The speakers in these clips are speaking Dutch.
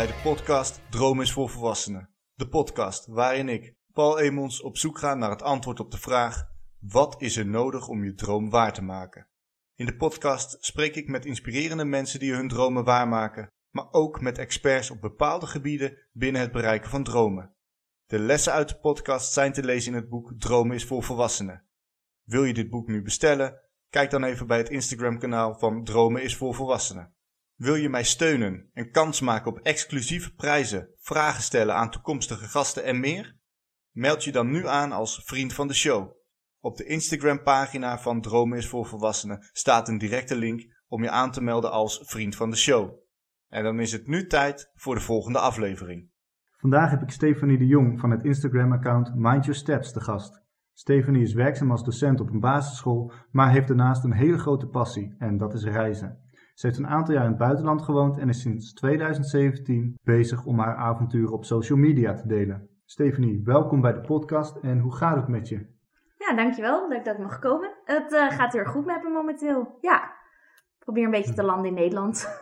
Bij de podcast Droom is voor volwassenen. De podcast waarin ik, Paul Emons, op zoek ga naar het antwoord op de vraag: wat is er nodig om je droom waar te maken? In de podcast spreek ik met inspirerende mensen die hun dromen waarmaken, maar ook met experts op bepaalde gebieden binnen het bereiken van dromen. De lessen uit de podcast zijn te lezen in het boek Dromen is voor volwassenen. Wil je dit boek nu bestellen? Kijk dan even bij het Instagram-kanaal van Dromen is voor volwassenen. Wil je mij steunen en kans maken op exclusieve prijzen, vragen stellen aan toekomstige gasten en meer? Meld je dan nu aan als vriend van de show. Op de Instagram-pagina van Dromen is voor Volwassenen staat een directe link om je aan te melden als vriend van de show. En dan is het nu tijd voor de volgende aflevering. Vandaag heb ik Stefanie de Jong van het Instagram-account Mind Your Steps te gast. Stefanie is werkzaam als docent op een basisschool, maar heeft daarnaast een hele grote passie en dat is reizen. Ze heeft een aantal jaar in het buitenland gewoond en is sinds 2017 bezig om haar avonturen op social media te delen. Stefanie, welkom bij de podcast en hoe gaat het met je? Ja, dankjewel dat ik dat mag komen. Het uh, gaat heel goed met me momenteel. Ja, ik probeer een beetje te landen in Nederland.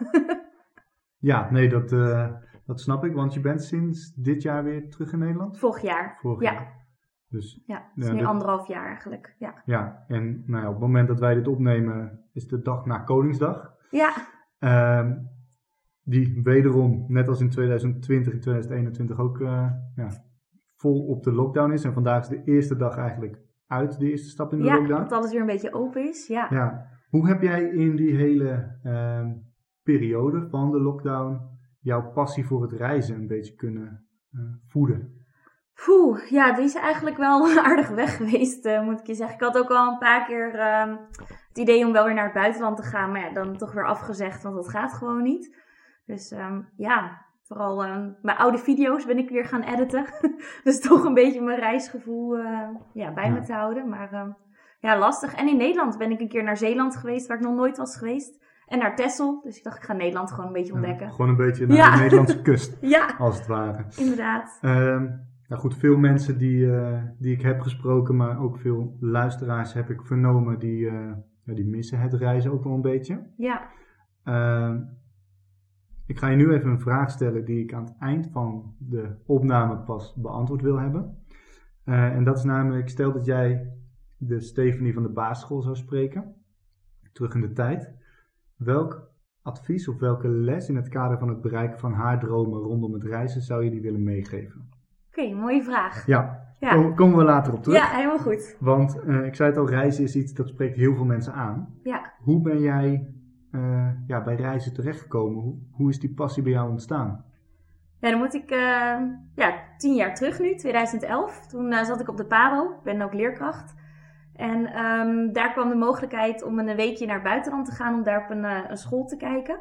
ja, nee, dat, uh, dat snap ik, want je bent sinds dit jaar weer terug in Nederland? Vorig jaar. Vorig ja. jaar. Dus, ja, het is nu anderhalf jaar eigenlijk. Ja, ja en nou ja, op het moment dat wij dit opnemen is de dag na Koningsdag. Ja. Uh, die wederom, net als in 2020 en 2021, ook uh, ja, vol op de lockdown is. En vandaag is de eerste dag eigenlijk uit de eerste stap in de ja, lockdown. dat alles weer een beetje open is. Ja. ja. Hoe heb jij in die hele uh, periode van de lockdown jouw passie voor het reizen een beetje kunnen uh, voeden? Poeh, ja, die is eigenlijk wel aardig weg geweest, uh, moet ik je zeggen. Ik had ook al een paar keer uh, het idee om wel weer naar het buitenland te gaan, maar ja, dan toch weer afgezegd, want dat gaat gewoon niet. Dus um, ja, vooral um, mijn oude video's ben ik weer gaan editen. dus toch een beetje mijn reisgevoel uh, ja, bij ja. me te houden. Maar um, ja, lastig. En in Nederland ben ik een keer naar Zeeland geweest, waar ik nog nooit was geweest. En naar Texel. Dus ik dacht, ik ga Nederland gewoon een beetje ontdekken. Ja, gewoon een beetje naar ja. de Nederlandse kust, ja. als het ware. Inderdaad. Nou goed, veel mensen die, uh, die ik heb gesproken, maar ook veel luisteraars heb ik vernomen, die, uh, ja, die missen het reizen ook wel een beetje. Ja. Uh, ik ga je nu even een vraag stellen die ik aan het eind van de opname pas beantwoord wil hebben. En dat is namelijk, stel dat jij de Stephanie van de basisschool zou spreken, terug in de tijd. Welk advies of welke les in het kader van het bereiken van haar dromen rondom het reizen zou je die willen meegeven? Oké, okay, mooie vraag. Ja, ja. Kom, komen we later op terug. Ja, helemaal goed. Want uh, ik zei het al, reizen is iets dat spreekt heel veel mensen aan. Ja. Hoe ben jij uh, ja, bij reizen terechtgekomen? Hoe, hoe is die passie bij jou ontstaan? Ja, dan moet ik uh, ja, tien jaar terug nu, 2011. Toen zat ik op de PABO, ik ben ook leerkracht. En um, daar kwam de mogelijkheid om een weekje naar het buitenland te gaan om daar op een, een school te kijken.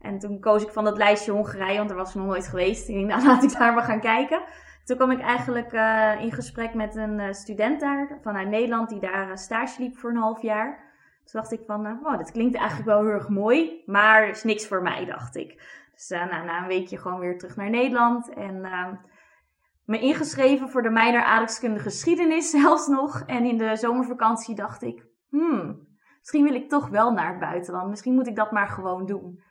En toen koos ik van dat lijstje Hongarije, want daar was ik nog nooit geweest. Ik denk, nou laat ik daar maar gaan kijken. Toen kwam ik eigenlijk uh, in gesprek met een uh, student daar vanuit Nederland die daar uh, stage liep voor een half jaar. Toen dacht ik van, oh, dit klinkt eigenlijk wel heel erg mooi, maar is niks voor mij, dacht ik. Dus nou, na een weekje gewoon weer terug naar Nederland en ehm, me ingeschreven voor de minor aardrijkskunde geschiedenis zelfs nog. En in de zomervakantie dacht ik, hmm, misschien wil ik toch wel naar het buitenland. Misschien moet ik dat maar gewoon doen.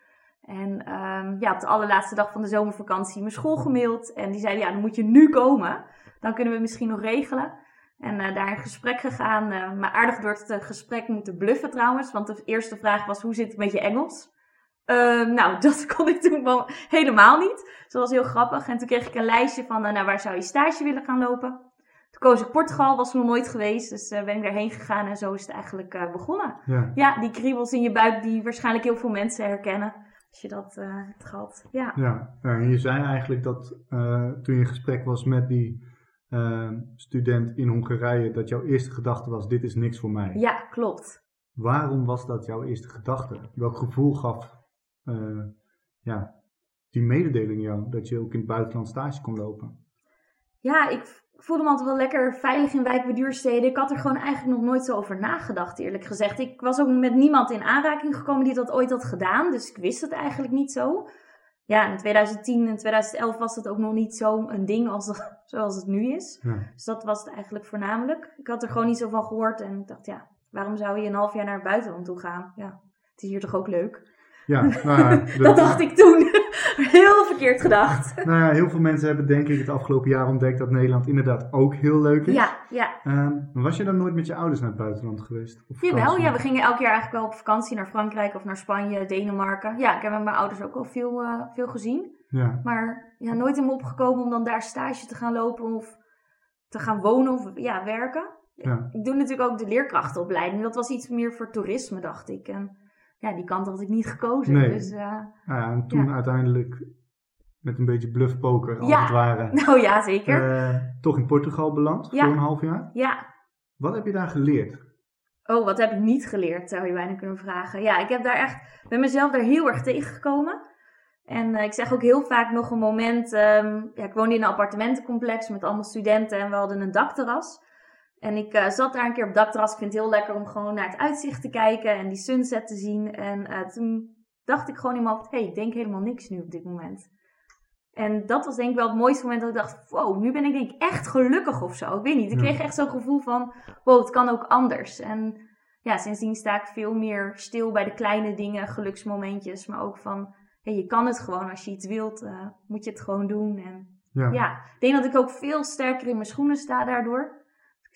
En um, ja, op de allerlaatste dag van de zomervakantie mijn school gemaild. En die zeiden, ja, dan moet je nu komen. Dan kunnen we het misschien nog regelen. En uh, daar in gesprek gegaan. Uh, maar aardig door het uh, gesprek moeten bluffen trouwens. Want de eerste vraag was, hoe zit het met je Engels? nou, dat kon ik toen wel helemaal niet. Dus dat was heel grappig. En toen kreeg ik een lijstje van, nou, waar zou je stage willen gaan lopen? Toen koos ik Portugal, was nog nooit geweest. Dus ben ik daarheen gegaan en zo is het eigenlijk begonnen. Ja. ja, die kriebels in je buik die waarschijnlijk heel veel mensen herkennen. Als je dat uh, hebt gehad. Ja. ja. En je zei eigenlijk dat uh, toen je in gesprek was met die uh, student in Hongarije, dat jouw eerste gedachte was: dit is niks voor mij. Ja, klopt. Waarom was dat jouw eerste gedachte? Welk gevoel gaf ja, die mededeling jou dat je ook in het buitenland stage kon lopen? Ja, ik voelde me altijd wel lekker veilig in wijk bij duursteden. Ik had er gewoon eigenlijk nog nooit zo over nagedacht, eerlijk gezegd. Ik was ook met niemand in aanraking gekomen die dat ooit had gedaan. Dus ik wist het eigenlijk niet zo. Ja, in 2010 en 2011 was het ook nog niet zo een ding als, zoals het nu is. Ja. Dus dat was het eigenlijk voornamelijk. Ik had er gewoon niet zo van gehoord. En ik dacht, ja, waarom zou je een half jaar naar het buitenland toe gaan? Ja, het is hier toch ook leuk? Ja, nou Dat dacht ik toen. Heel verkeerd gedacht. Nou ja, heel veel mensen hebben denk ik het afgelopen jaar ontdekt dat Nederland inderdaad ook heel leuk is. Ja, ja. Maar was je dan nooit met je ouders naar het buitenland geweest? Jawel, ja, we gingen elk jaar eigenlijk wel op vakantie naar Frankrijk of naar Spanje, Denemarken. Ja, ik heb met mijn ouders ook wel veel, eh, veel gezien. Ja, Maar ja, nooit in me opgekomen om dan daar stage te gaan lopen of te gaan wonen of ja, werken. ja. Ik doe natuurlijk ook de leerkrachtenopleiding. Dat was iets meer voor toerisme, dacht ik. En ja, die kant had ik niet gekozen. Nee. Dus, eh, Nou ja, en toen Ja. uiteindelijk met een beetje bluffpoker als Ja. het ware. nou ja, zeker. eh, toch in Portugal beland voor een half jaar. ja. Wat heb je daar geleerd? Oh, wat heb ik niet geleerd, zou je bijna kunnen vragen. Ja, ik heb daar echt, ben mezelf daar heel erg tegengekomen. En eh, ik zeg ook heel vaak nog een moment, ehm, ja, ik woonde in een appartementencomplex met allemaal studenten en we hadden een dakterras. En ik eh, zat daar een keer op dakterras. Ik vind het heel lekker om gewoon naar het uitzicht te kijken en die sunset te zien. En eh, toen dacht ik gewoon in mijn hoofd, hé, hey, ik denk helemaal niks nu op dit moment. En dat was denk ik wel het mooiste moment dat ik dacht, wow, nu ben ik denk ik echt gelukkig of zo. Ik weet niet, ik kreeg echt zo'n gevoel van, wow, het kan ook anders. En ja, sindsdien sta ik veel meer stil bij de kleine dingen, geluksmomentjes. Maar ook van, hey, je kan het gewoon. Als je iets wilt, eh, moet je het gewoon doen. En Ja, ja, ik denk dat ik ook veel sterker in mijn schoenen sta daardoor.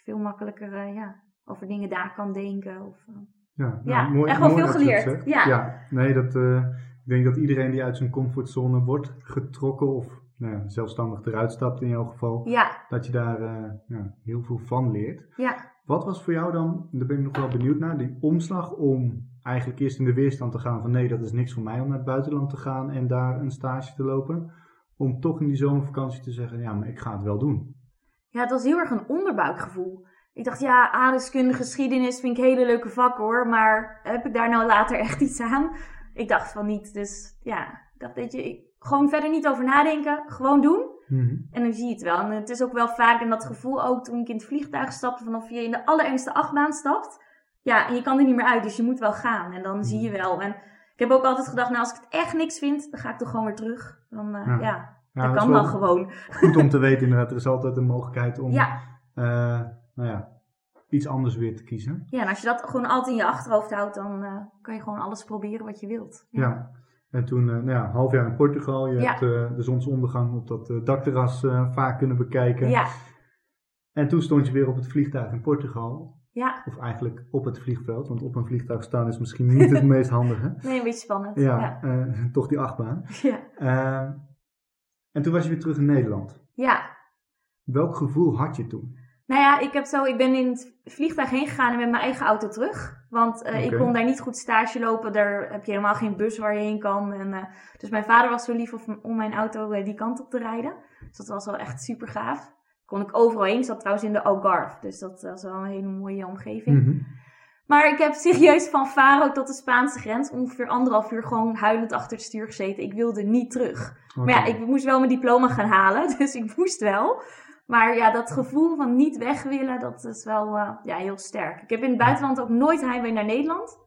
Veel makkelijker eh, ja, over dingen daar kan denken. Of, eh, ja, Ja, nou, mooi, echt wel mooi veel het geleerd. zegt. Ja. nee, dat, eh, ik denk dat iedereen die uit zijn comfortzone wordt getrokken of nou ja, zelfstandig eruit stapt in jouw geval, ja, dat je daar ja, heel veel van leert. ja. Wat was voor jou dan, daar ben ik nog wel benieuwd naar, die omslag om eigenlijk eerst in de weerstand te gaan van nee, dat is niks voor mij om naar het buitenland te gaan en daar een stage te lopen, om toch in die zomervakantie te zeggen, ja, maar ik ga het wel doen. Ja, het was heel erg een onderbuikgevoel. Ik dacht, ja, aardrijkskunde, geschiedenis vind ik hele leuke vakken hoor. Maar heb ik daar nou later echt iets aan? Ik dacht van niet. Dus ja, ik dacht, weet je, ik, gewoon verder niet over nadenken. Gewoon doen. Mhm. En dan zie je het wel. En het is ook wel vaak, en dat gevoel ook toen ik in het vliegtuig stapte, vanaf je in de allerengste achtbaan stapt. Ja, en je kan er niet meer uit, dus je moet wel gaan. En dan zie je wel. En ik heb ook altijd gedacht, nou als ik het echt niks vind, dan ga ik toch gewoon weer terug. Dan, eh, Ja. ja. Ja, dat kan dan gewoon. Goed om te weten inderdaad, er is altijd een mogelijkheid om Ja. eh, nou ja, iets anders weer te kiezen. Ja, en als je dat gewoon altijd in je achterhoofd houdt, dan eh, kan je gewoon alles proberen wat je wilt. Ja. En toen, eh, nou ja, half jaar in Portugal. Je hebt de zonsondergang op dat dakterras vaak kunnen bekijken. Ja, En toen stond je weer op het vliegtuig in Portugal. ja. Of eigenlijk op het vliegveld, want op een vliegtuig staan is misschien niet het meest handige. Nee, een beetje spannend. Ja, Ja. toch die achtbaan. Ja. Eh, en toen was je weer terug in Nederland. ja. Welk gevoel had je toen? Nou ja, ik, heb zo, ik ben in het vliegtuig heen gegaan en met mijn eigen auto terug. Want eh, ik kon daar niet goed stage lopen. Daar heb je helemaal geen bus waar je heen kan. En, eh, dus mijn vader was zo lief om, om mijn auto eh, die kant op te rijden. Dus dat was wel echt super gaaf. Kon ik overal heen. Ik zat trouwens in de Algarve. Dus dat was wel een hele mooie omgeving. Mhm. Maar ik heb serieus van Faro tot de Spaanse grens ongeveer anderhalf uur gewoon huilend achter het stuur gezeten. Ik wilde niet terug. Maar ja, ik moest wel mijn diploma gaan halen, dus ik moest wel. Maar ja, dat gevoel van niet weg willen, dat is wel eh, ja, heel sterk. Ik heb in het buitenland ook nooit heimwee naar Nederland.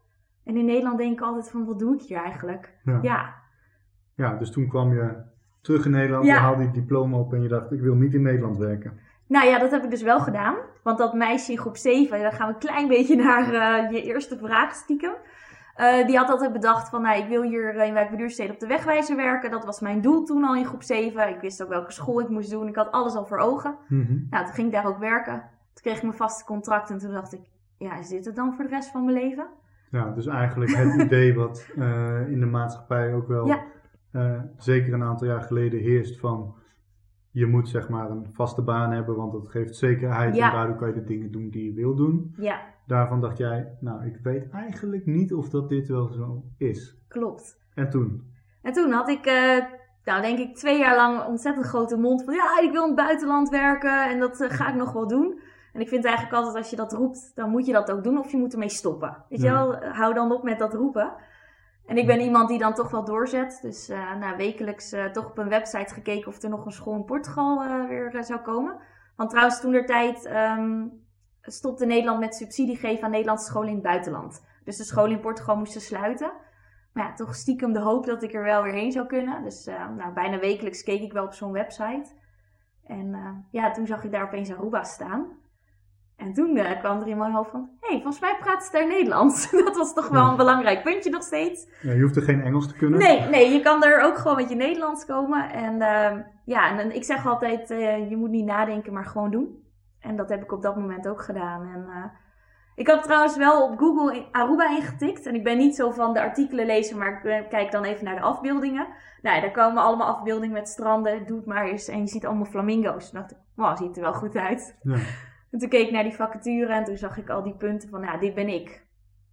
En in Nederland denk ik altijd van, wat doe ik hier eigenlijk? Ja. Ja, Ja, dus toen kwam je terug in Nederland, Ja. je haalde je diploma op en je dacht, ik wil niet in Nederland werken. Nou ja, dat heb ik dus wel gedaan. Want dat meisje in groep 7, dan gaan we een klein beetje naar eh, je eerste vraag stiekem. Eh, die had altijd bedacht van, nou, ik wil hier in Wijk op de wegwijzer werken. Dat was mijn doel toen al in groep 7. Ik wist ook welke school ik moest doen. Ik had alles al voor ogen. Mhm. Nou, toen ging ik daar ook werken. Toen kreeg ik mijn vaste contract en toen dacht ik, ja, is dit het dan voor de rest van mijn leven? Ja, dus eigenlijk het idee wat eh, in de maatschappij ook wel Ja. zeker een aantal jaar geleden heerst van je moet zeg maar een vaste baan hebben, want dat geeft zekerheid Ja. en daardoor kan je de dingen doen die je wil doen. Ja, Daarvan dacht jij, nou ik weet eigenlijk niet of dat dit wel zo is. klopt. En toen? En toen had ik, eh, nou denk ik, twee jaar lang ontzettend grote mond van, ja, ik wil in het buitenland werken en dat eh, ga ik nog wel doen. En ik vind eigenlijk altijd, als je dat roept, dan moet je dat ook doen of je moet ermee stoppen. Weet je wel, hou dan op met dat roepen. En ik ben iemand die dan toch wel doorzet. Dus eh nou, wekelijks eh, toch op een website gekeken of er nog een school in Portugal eh, weer zou komen. Want trouwens, toen der tijd ehm, stopte Nederland met subsidie geven aan Nederlandse scholen in het buitenland. Dus de scholen in Portugal moesten sluiten. Maar ja, toch stiekem de hoop dat ik er wel weer heen zou kunnen. Dus nou, bijna wekelijks keek ik wel op zo'n website. En ja, toen zag ik daar opeens Aruba staan. En toen eh, kwam er in mijn hoofd van, hé, hey, volgens mij praat ze daar Nederlands. dat was toch wel een belangrijk puntje nog steeds. Ja, je hoeft er geen Engels te kunnen. Nee, nee, je kan er ook gewoon met je Nederlands komen. En ehm, ja, en ik zeg altijd, eh, je moet niet nadenken, maar gewoon doen. En dat heb ik op dat moment ook gedaan. En eh, ik had trouwens wel op Google in- Aruba ingetikt. En ik ben niet zo van de artikelen lezen, maar ik kijk dan even naar de afbeeldingen. Nou, ja, daar komen allemaal afbeeldingen met stranden. Doe het maar eens. En je ziet allemaal flamingo's. Toen dacht ik, wow, ziet er wel goed uit. Ja. En toen keek ik naar die vacature en toen zag ik al die punten van, nou, dit ben ik.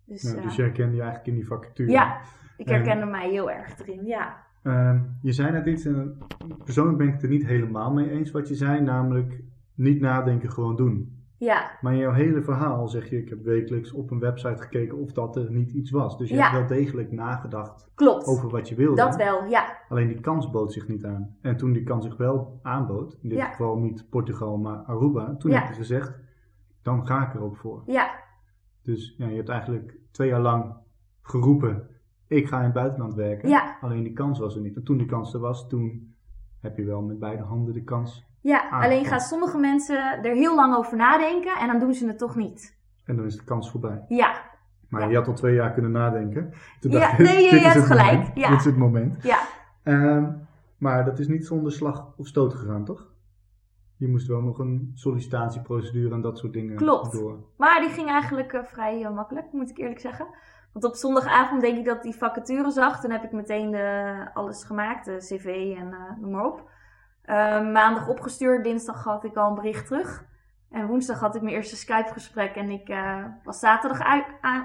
Dus Ja, ja, dus je herkende je eigenlijk in die vacature. ja ik En- herkende mij heel erg erin, ja. Ehm, je zei net iets, en persoonlijk ben ik het er niet helemaal mee eens wat je zei, namelijk niet nadenken, gewoon doen. Ja, Maar in jouw hele verhaal zeg je, ik heb wekelijks op een website gekeken of dat er niet iets was. Dus je Ja. hebt wel degelijk nagedacht klopt. over wat je wilde. Dat wel, ja. Alleen die kans bood zich niet aan. En toen die kans zich wel aanbood, in dit Ja. geval niet Portugal, maar Aruba, toen Ja. heb je gezegd, dan ga ik er ook voor. Ja, Dus ja, je hebt eigenlijk twee jaar lang geroepen, ik ga in het buitenland werken. ja, Alleen die kans was er niet. En toen die kans er was, toen heb je wel met beide handen de kans. Ja. Ah, Alleen ja. gaan sommige mensen er heel lang over nadenken en dan doen ze het toch niet. En dan is de kans voorbij. Ja, Maar Ja. je had al twee jaar kunnen nadenken. Toen Ja, dacht nee, je hebt gelijk, moment. ja. Dit is het moment. ja, Ehm, maar dat is niet zonder slag of stoot gegaan, toch? Je moest wel nog een sollicitatieprocedure en dat soort dingen Klopt. door. maar die ging eigenlijk eh, vrij eh, makkelijk, moet ik eerlijk zeggen. Want op zondagavond denk ik dat die vacature zag. Toen heb ik meteen de, alles gemaakt, de cv en eh, noem maar op. Eh, maandag opgestuurd, dinsdag had ik al een bericht terug. En woensdag had ik mijn eerste Skype-gesprek en ik eh, was zaterdag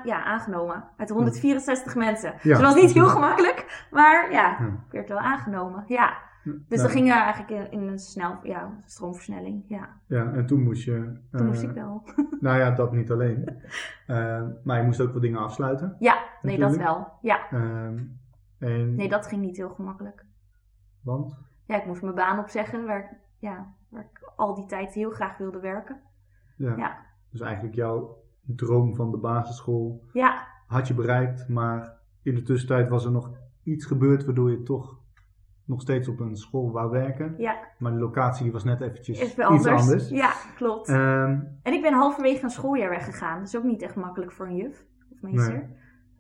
ja, aangenomen. Uit de 164 mensen. Ja. Dus dat was niet heel gemakkelijk, maar ja, ik werd wel aangenomen. Ja. Dus Nou, dat ging er eigenlijk in, in een snel, ja, stroomversnelling. Ja, Ja, en toen moest je... toen eh, moest ik wel. Nou ja, dat niet alleen. Eh, maar je moest ook wel dingen afsluiten. Ja, nee, dat wel. Ja, Ehm, en, nee, dat ging niet heel gemakkelijk. Want? Ja, ik moest mijn baan opzeggen waar, ik- ja, waar ik al die tijd heel graag wilde werken. Ja. Ja. Dus eigenlijk jouw droom van de basisschool Ja, had je bereikt, maar in de tussentijd was er nog iets gebeurd waardoor je toch nog steeds op een school wou werken. ja, Maar de locatie die was net eventjes iets anders. Ja, klopt. Ehm, en ik ben halverwege een schooljaar weggegaan. Dat is ook niet echt makkelijk voor een juf of meester.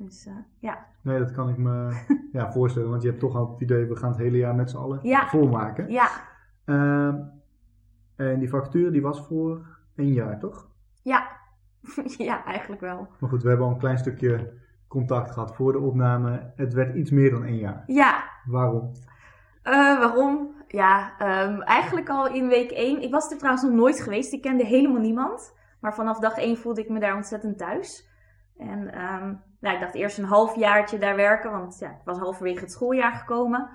Dus eh, ja. nee, dat kan ik me ja, voorstellen, want je hebt toch al het idee, we gaan het hele jaar met z'n allen Ja. volmaken. Ja, Ehm, en die factuur die was voor één jaar, toch? ja. ja, eigenlijk wel. Maar goed, we hebben al een klein stukje contact gehad voor de opname. Het werd iets meer dan één jaar. Ja, Waarom? Eh, waarom? Ja, ehm, eigenlijk al in week 1. Ik was er trouwens nog nooit geweest. Ik kende helemaal niemand. Maar vanaf dag 1 voelde ik me daar ontzettend thuis. En ehm, nou, ik dacht eerst een halfjaartje daar werken. Want ja, ik was halverwege het schooljaar gekomen.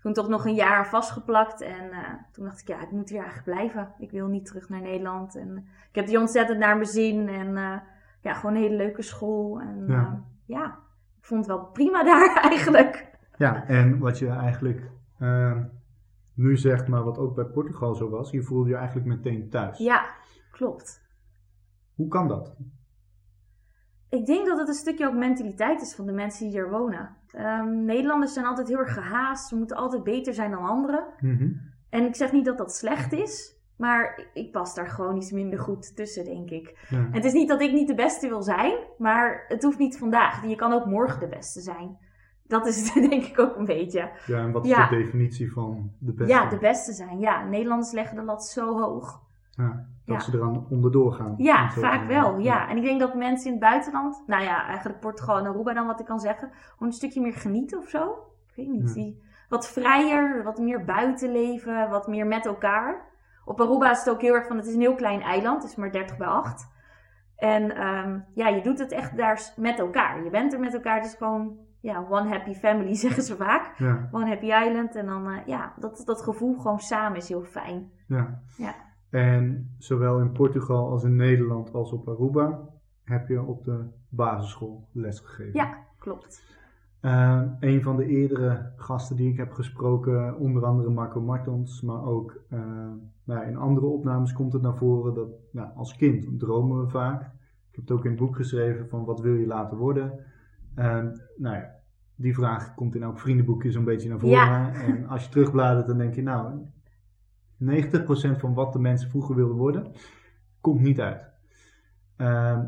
Toen toch nog een jaar vastgeplakt. En eh, toen dacht ik, ja, ik moet hier eigenlijk blijven. Ik wil niet terug naar Nederland. En ik heb hier ontzettend naar mijn zin. En eh, ja, gewoon een hele leuke school. En Ja. ja ik vond het wel prima daar eigenlijk. Ja, en wat je eigenlijk ehm, nu zegt, maar wat ook bij Portugal zo was, je voelde je eigenlijk meteen thuis. Ja, klopt. Hoe kan dat? Ik denk dat het een stukje ook mentaliteit is van de mensen die hier wonen. Ehm, Nederlanders zijn altijd heel erg gehaast. Ze moeten altijd beter zijn dan anderen. Mhm. En ik zeg niet dat dat slecht is. Maar ik pas daar gewoon iets minder goed tussen, denk ik. Ja. En het is niet dat ik niet de beste wil zijn. Maar het hoeft niet vandaag. Je kan ook morgen de beste zijn. Dat is het denk ik ook een beetje. ja, en wat is Ja. de definitie van de beste? Ja, de beste zijn. Ja, Nederlanders leggen de lat zo hoog. Ja, dat Ja. ze eraan onderdoor gaan. Ja, vaak wel. Ja. En ik denk dat mensen in het buitenland, nou ja, eigenlijk Portugal en Aruba dan wat ik kan zeggen, gewoon een stukje meer genieten of zo. Ik weet niet. Die, wat vrijer, wat meer buitenleven, wat meer met elkaar. Op Aruba is het ook heel erg van, het is een heel klein eiland, het is maar 30 bij 8. En ehm, ja, je doet het echt daar met elkaar. Je bent er met elkaar, is gewoon, ja, one happy family zeggen ze vaak. Ja, One happy island. En dan, eh, ja, dat, dat gevoel gewoon samen is heel fijn. ja. Ja. En zowel in Portugal als in Nederland als op Aruba heb je op de basisschool lesgegeven. Ja, klopt. Uh, een van de eerdere gasten die ik heb gesproken, onder andere Marco Martens, maar ook uh, nou ja, in andere opnames komt het naar voren dat nou, als kind dromen we vaak. Ik heb het ook in het boek geschreven van wat wil je laten worden. Uh, nou ja, die vraag komt in elk vriendenboekje zo'n beetje naar voren. Ja. En als je terugbladert dan denk je nou, 90% van wat de mensen vroeger wilden worden, komt niet uit. Ehm,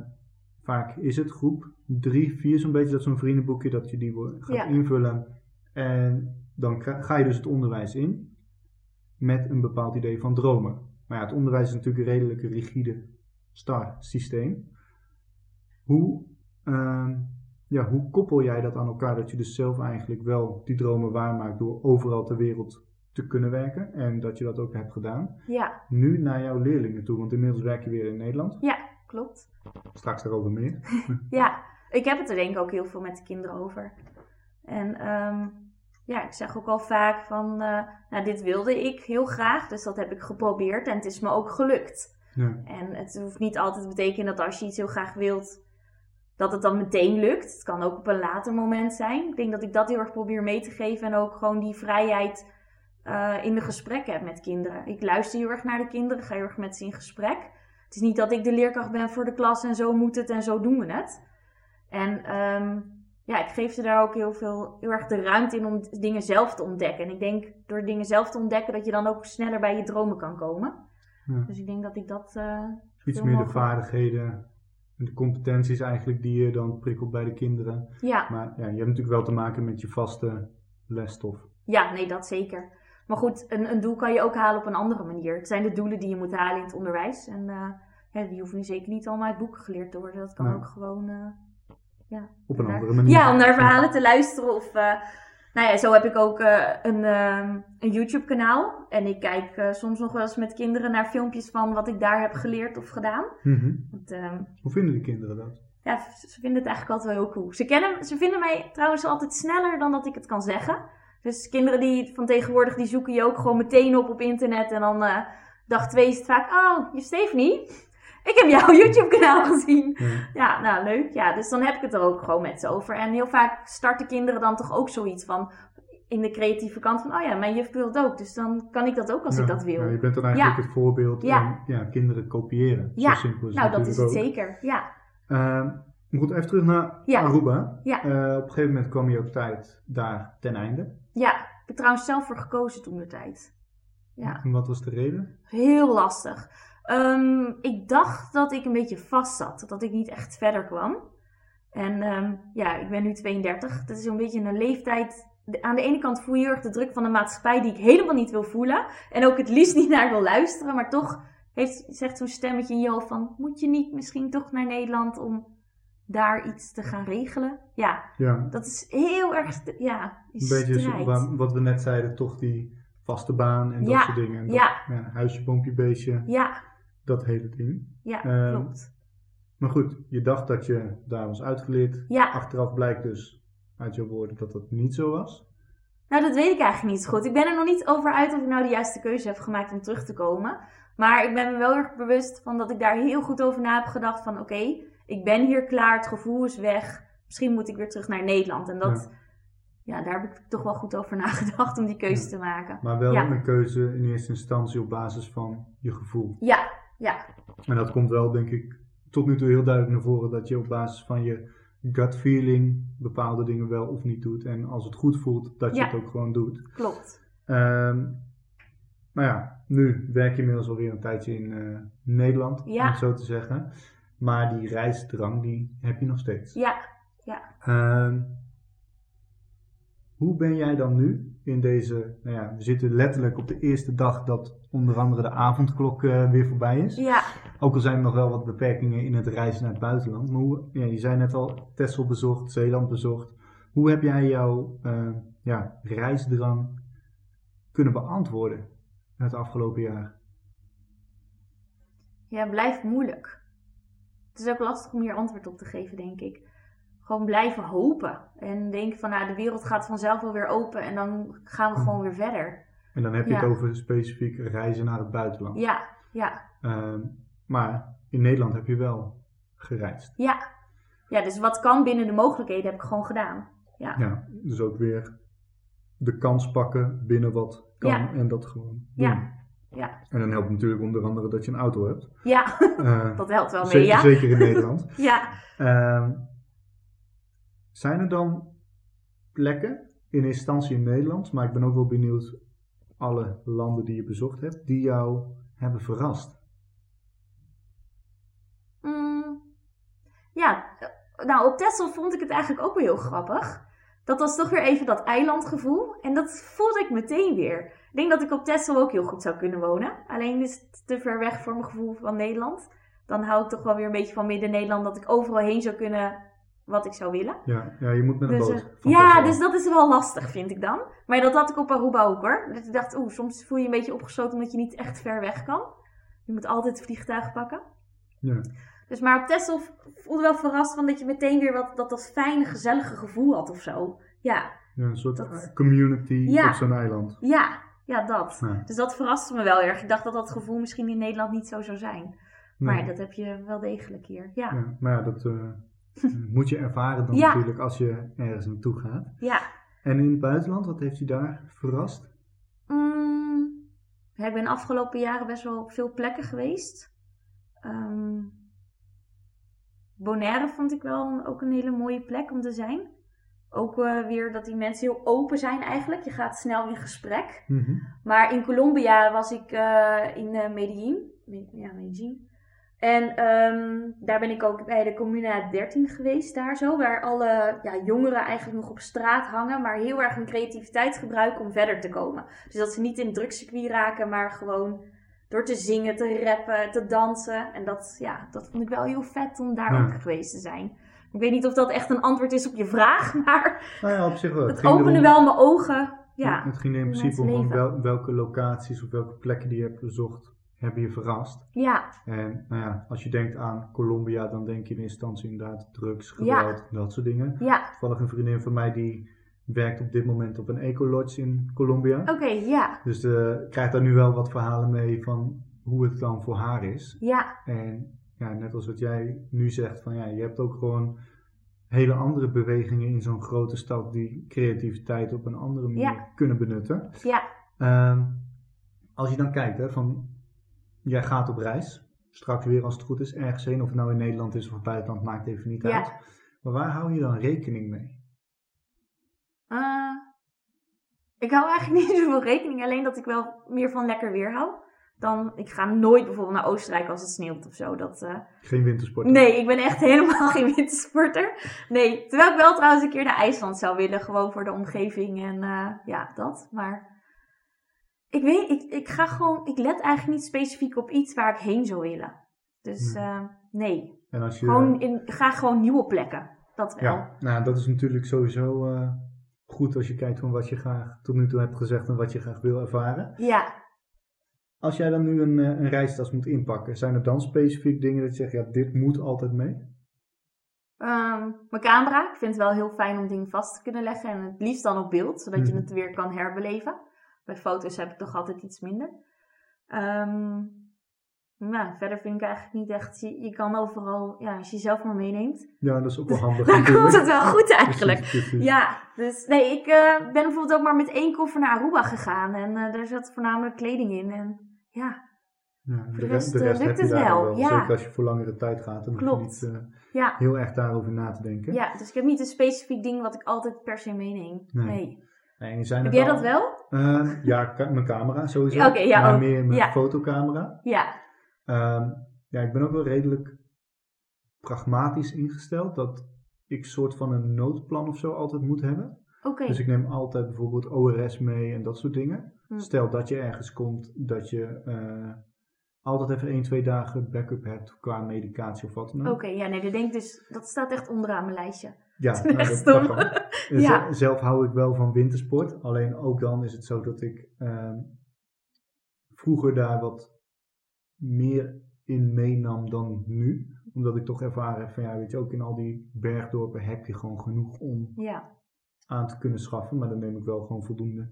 vaak is het groep drie, vier zo'n beetje, dat zo'n vriendenboekje, dat je die gaat Ja. invullen. En dan ga je dus het onderwijs in met een bepaald idee van dromen. Maar ja, het onderwijs is natuurlijk een redelijk rigide star systeem. Hoe, ehm, ja, hoe koppel jij dat aan elkaar dat je dus zelf eigenlijk wel die dromen waarmaakt door overal ter wereld te kunnen werken en dat je dat ook hebt gedaan? Ja, Nu naar jouw leerlingen toe, want inmiddels werk je weer in Nederland. ja, klopt. Straks daarover meer. Ja, ik heb het er denk ik ook heel veel met de kinderen over. En ehm, ja, ik zeg ook al vaak van, eh, nou dit wilde ik heel graag, dus dat heb ik geprobeerd en het is me ook gelukt. Ja. En het hoeft niet altijd te betekenen dat als je iets heel graag wilt, dat het dan meteen lukt. Het kan ook op een later moment zijn. Ik denk dat ik dat heel erg probeer mee te geven en ook gewoon die vrijheid eh, in de gesprekken heb met kinderen. Ik luister heel erg naar de kinderen, ga heel erg met ze in gesprek. Het is niet dat ik de leerkracht ben voor de klas en zo moet het en zo doen we het. En ehm, ja, ik geef ze daar ook heel, veel, heel erg de ruimte in om dingen zelf te ontdekken. En ik denk door dingen zelf te ontdekken dat je dan ook sneller bij je dromen kan komen. Ja. Dus ik denk dat ik dat. eh, Iets meer de vaardigheden en de competenties eigenlijk die je dan prikkelt bij de kinderen. ja, Maar ja, je hebt natuurlijk wel te maken met je vaste lesstof. ja, nee, dat zeker. Maar goed, een, een doel kan je ook halen op een andere manier. Het zijn de doelen die je moet halen in het onderwijs. En eh, ja, die hoeven nu zeker niet allemaal uit boeken geleerd te worden. Dat kan ook gewoon. eh, Op een Naar- andere manier. Ja, om naar verhalen te luisteren. Of, eh, nou ja, zo heb ik ook een, ehm, een YouTube-kanaal. En ik kijk soms nog wel eens met kinderen naar filmpjes van wat ik daar heb geleerd of gedaan. Mhm. Want, ehm, Hoe vinden die kinderen dat? ja, ze ze vinden het eigenlijk altijd wel heel cool. Ze, kennen, ze vinden mij trouwens altijd sneller dan dat ik het kan zeggen. Dus kinderen die van tegenwoordig, die zoeken je ook gewoon meteen op op internet. En dan eh, dag twee is het vaak, oh, je Stephanie, ik heb jouw YouTube-kanaal gezien. Ja. Ja, nou leuk. Ja, dus dan heb ik het er ook gewoon met ze over. En heel vaak starten kinderen dan toch ook zoiets van in de creatieve kant van, oh ja, mijn juf wil het ook. Dus dan kan ik dat ook als Ja. ik dat wil. Ja, je bent dan eigenlijk Ja. het voorbeeld Ja. en ja, kinderen kopiëren. Ja. Zo simpel is nou, dat is het zeker. Ja, ook. Ehm, goed, even terug naar. Aruba. Ja. Eh, op een gegeven moment kwam je ook tijd daar ten einde. Ja. Ik heb trouwens zelf voor gekozen toen de tijd. Ja. En wat was de reden? Heel lastig. Ehm, ik dacht dat ik een beetje vast zat. Dat ik niet echt verder kwam. En ehm, ja, ik ben nu 32. Dat is een beetje een leeftijd. Aan de ene kant voel je heel erg de druk van de maatschappij die ik helemaal niet wil voelen. En ook het liefst niet naar wil luisteren. Maar toch heeft, zegt zo'n stemmetje in je hoofd van... Moet je niet misschien toch naar Nederland om daar iets te gaan regelen? Ja, Ja, dat is heel erg... Ja, een beetje zo, wat we net zeiden, toch die vaste baan en dat Ja, soort dingen. En dat- ja. huisje, boompje, beestje, Ja, dat hele ding. ja, Ehm, klopt. Maar goed, je dacht dat je daar was uitgeleerd. Ja. Achteraf blijkt dus uit jouw woorden dat dat niet zo was. Nou, dat weet ik eigenlijk niet zo goed. Ik ben er nog niet over uit of ik nou de juiste keuze heb gemaakt om terug te komen. Maar ik ben me wel erg bewust van dat ik daar heel goed over na heb gedacht van oké, ik ben hier klaar, het gevoel is weg. Misschien moet ik weer terug naar Nederland. En dat, ja, daar heb ik toch wel goed over nagedacht om die keuze Ja. te maken. Maar wel Ja. een keuze in eerste instantie op basis van je gevoel. Ja, ja, En dat komt wel, denk ik, tot nu toe heel duidelijk naar voren dat je op basis van je gut feeling bepaalde dingen wel of niet doet. En als het goed voelt, dat je het ook gewoon doet. klopt. Ehm maar ja, nu werk je inmiddels alweer een tijdje in eh, Nederland, om het zo te zeggen. Maar die reisdrang, die heb je nog steeds. Ja, Ehm, hoe ben jij dan nu in deze, nou ja, we zitten letterlijk op de eerste dag dat onder andere de avondklok eh, weer voorbij is. ja, Ook al zijn er nog wel wat beperkingen in het reizen naar het buitenland. Maar hoe, ja, je zei net al, Texel bezocht, Zeeland bezocht. Hoe heb jij jouw eh, ja, reisdrang kunnen beantwoorden het afgelopen jaar? ja, blijft moeilijk. Het is ook lastig om hier antwoord op te geven, denk ik. Gewoon blijven hopen. En denken van, nou, de wereld gaat vanzelf wel weer open en dan gaan we gewoon weer verder. En dan heb je Ja. het over specifiek reizen naar het buitenland. Ja, ja, Ehm, maar in Nederland heb je wel gereisd. ja. Ja, dus wat kan binnen de mogelijkheden heb ik gewoon gedaan. Ja, Ja, dus ook weer de kans pakken binnen wat kan Ja. en dat gewoon doen. Ja. Ja, En dan helpt natuurlijk onder andere dat je een auto hebt. ja. Eh, dat helpt wel mee, zeker, ja. zeker in Nederland. Ja, Ehm, zijn er dan plekken, in instantie in Nederland, maar ik ben ook wel benieuwd alle landen die je bezocht hebt, die jou hebben verrast? Mm, nou, op Texel vond ik het eigenlijk ook wel heel grappig. Dat was toch weer even dat eilandgevoel. En dat voelde ik meteen weer. Ik denk dat ik op Texel ook heel goed zou kunnen wonen. Alleen is het te ver weg voor mijn gevoel van Nederland. Dan hou ik toch wel weer een beetje van Midden-Nederland. Dat ik overal heen zou kunnen wat ik zou willen. Ja, ja je moet met een Dus, boot. eh, ja, dus dat is wel lastig, vind ik dan. Maar dat had ik op Aruba ook hoor. Dat ik dacht, oeh, soms voel je je een beetje opgesloten omdat je niet echt ver weg kan. Je moet altijd het vliegtuig pakken. Ja. Dus maar op Texel voelde wel verrast van dat je meteen weer wat, dat, dat fijne, gezellige gevoel had of zo. Ja, Ja, een soort Dat- community Ja. op zo'n eiland. ja, ja, dat. Ja. Dus dat verraste me wel erg. Ik dacht dat dat gevoel misschien in Nederland niet zo zou zijn. Maar Nee. ja, dat heb je wel degelijk hier. Ja, ja. Ja, maar ja, dat eh, moet je ervaren dan Ja. natuurlijk als je ergens naartoe gaat. En in het buitenland, wat heeft je daar verrast? Mm, ja, ik ben de afgelopen jaren best wel op veel plekken geweest. Ehm, Bonaire vond ik wel ook een hele mooie plek om te zijn. Ook eh, weer dat die mensen heel open zijn eigenlijk. Je gaat snel in gesprek. Mhm. Maar in Colombia was ik eh, in eh, Medellin. Me- ja, Medellin. En ehm, daar ben ik ook bij de Comuna 13 geweest, daar zo. Waar alle ja, jongeren eigenlijk nog op straat hangen, maar heel erg hun creativiteit gebruiken om verder te komen. Dus dat ze niet in drugscircuit raken, maar gewoon door te zingen, te rappen, te dansen. En dat, ja, dat vond ik wel heel vet om daar Ja. ook geweest te zijn. Ik weet niet of dat echt een antwoord is op je vraag, maar Nou ja, op zich wel. het opende wel mijn ogen. Ja, Het ging er in principe om van wel- welke locaties of welke plekken die je hebt bezocht, hebben je verrast. ja, En nou ja, als je denkt aan Colombia, dan denk je in eerste instantie inderdaad drugs, Ja. geweld, dat soort dingen. ja. Toevallig een vriendin van mij die werkt op dit moment op een eco-lodge in Colombia. Oké, ja. Dus eh krijgt daar nu wel wat verhalen mee van hoe het dan voor haar is. Ja, En ja, net als wat jij nu zegt, van ja, je hebt ook gewoon hele andere bewegingen in zo'n grote stad die creativiteit op een andere manier Ja. kunnen benutten. ja, Ehm, als je dan kijkt, hè, van jij gaat op reis, straks weer als het goed is, ergens heen, of het nou in Nederland is of het buitenland, maakt even niet Ja. uit. Maar waar hou je dan rekening mee? Eh, ik hou eigenlijk niet zoveel rekening. Alleen dat ik wel meer van lekker weer hou. Dan, ik ga nooit bijvoorbeeld naar Oostenrijk als het sneeuwt of zo. Dat, eh, Geen wintersport. nee, ik ben echt helemaal geen wintersporter. Nee, terwijl ik wel trouwens een keer naar IJsland zou willen. Gewoon voor de omgeving en eh, ja, dat. Maar ik weet, ik, ik ga gewoon, ik let eigenlijk niet specifiek op iets waar ik heen zou willen. Dus Nee. eh, nee, En als je, gewoon in, ga gewoon nieuwe plekken. Dat wel. ja, nou, dat is natuurlijk sowieso goed als je kijkt van wat je graag tot nu toe hebt gezegd en wat je graag wil ervaren. ja. Als jij dan nu een, eh, een reistas moet inpakken, zijn er dan specifiek dingen dat je zegt, ja, dit moet altijd mee? Ehm, mijn camera. Ik vind het wel heel fijn om dingen vast te kunnen leggen. En het liefst dan op beeld, zodat je Mhm. het weer kan herbeleven. Bij foto's heb ik toch altijd iets minder. Ehm, nou, verder vind ik eigenlijk niet echt... Je, je kan overal... Ja, als je jezelf maar meeneemt. Ja, dat is ook wel handig Dan natuurlijk. komt het wel goed eigenlijk. Precies, precies. Ja, dus nee, ik eh, ben bijvoorbeeld ook maar met één koffer naar Aruba gegaan. En eh, daar zat voornamelijk kleding in. En ja, Ja, de de, rest, de eh, rest lukt heb je het daar wel, wel. ja. Zeker als je voor langere tijd gaat, dan Klopt. hoef je niet eh, ja, heel erg daarover na te denken. ja, dus ik heb niet een specifiek ding wat ik altijd per se meeneem. Nee. nee. Zijn Heb jij dat wel? Ehm, ja, mijn camera sowieso. Oké, ja, maar ook. meer mijn Ja. fotocamera. Ja, Ehm, ja, ik ben ook wel redelijk pragmatisch ingesteld. Dat ik soort van een noodplan of zo altijd moet hebben. Dus ik neem altijd bijvoorbeeld ORS mee en dat soort dingen. Hm. Stel dat je ergens komt, dat je eh, altijd even 1, 2 dagen backup hebt qua medicatie of wat dan ook. Oké, ja, nee, dat denk ik dus, dat staat echt onderaan mijn lijstje. Ja, nou, dat, kan. Dus Ja. Zelf hou ik wel van wintersport. Alleen ook dan is het zo dat ik ehm, vroeger daar wat meer in meenam dan nu. Omdat ik toch ervaren heb van ja, weet je, ook in al die bergdorpen heb je gewoon genoeg om Ja, aan te kunnen schaffen. Maar dan neem ik wel gewoon voldoende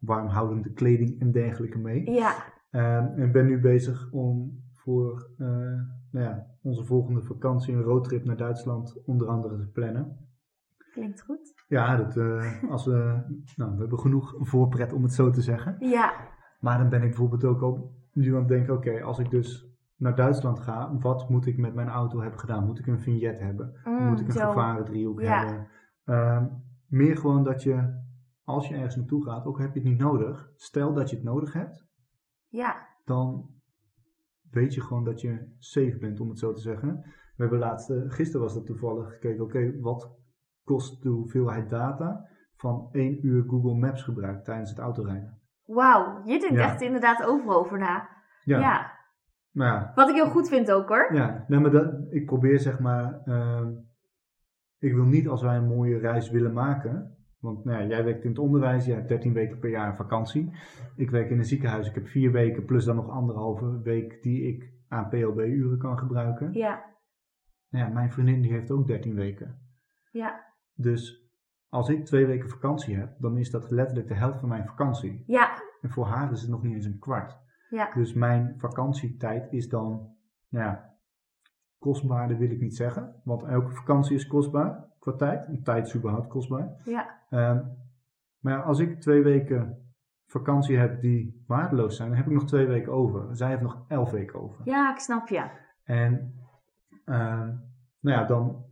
warmhoudende kleding en dergelijke mee. ja, Ehm, en ben nu bezig om voor eh, nou ja, onze volgende vakantie een roadtrip naar Duitsland onder andere te plannen. klinkt goed. Ja, dat, eh, als we, nou, we hebben genoeg voorpret om het zo te zeggen. Ja, Maar dan ben ik bijvoorbeeld ook al nu aan het denken, oké, als ik dus naar Duitsland ga, wat moet ik met mijn auto hebben gedaan? Moet ik een vignet hebben? mm, moet ik een zo. gevarendriehoek Ja. hebben? Ehm, meer gewoon dat je, als je ergens naartoe gaat, ook heb je het niet nodig. Stel dat je het nodig hebt, Ja, dan weet je gewoon dat je safe bent, om het zo te zeggen. We hebben laatst, eh, gisteren was dat toevallig gekeken, oké, wat kost de hoeveelheid data van één uur Google Maps gebruik tijdens het autorijden? Wauw, je denkt Ja. echt inderdaad overal over na. Ja, Ja. nou ja, Wat ik heel goed vind ook hoor. Ja, nou, maar dat, ik probeer zeg maar. ehm, ik wil niet als wij een mooie reis willen maken. Want nou ja, jij werkt in het onderwijs, jij hebt 13 weken per jaar vakantie. Ik werk in een ziekenhuis, ik heb vier weken plus dan nog anderhalve week die ik aan PLB-uren kan gebruiken. Ja, Nou ja, mijn vriendin die heeft ook 13 weken. ja, Dus als ik twee weken vakantie heb, dan is dat letterlijk de helft van mijn vakantie. ja, En voor haar is het nog niet eens een kwart. ja. Dus mijn vakantietijd is dan, nou ja, kostbaarder wil ik niet zeggen. Want elke vakantie is kostbaar qua tijd. En tijd is überhaupt kostbaar. Ja, Ehm, maar ja, als ik twee weken vakantie heb die waardeloos zijn, dan heb ik nog twee weken over. Zij heeft nog elf weken over. ja, ik snap je. En ehm, nou ja, dan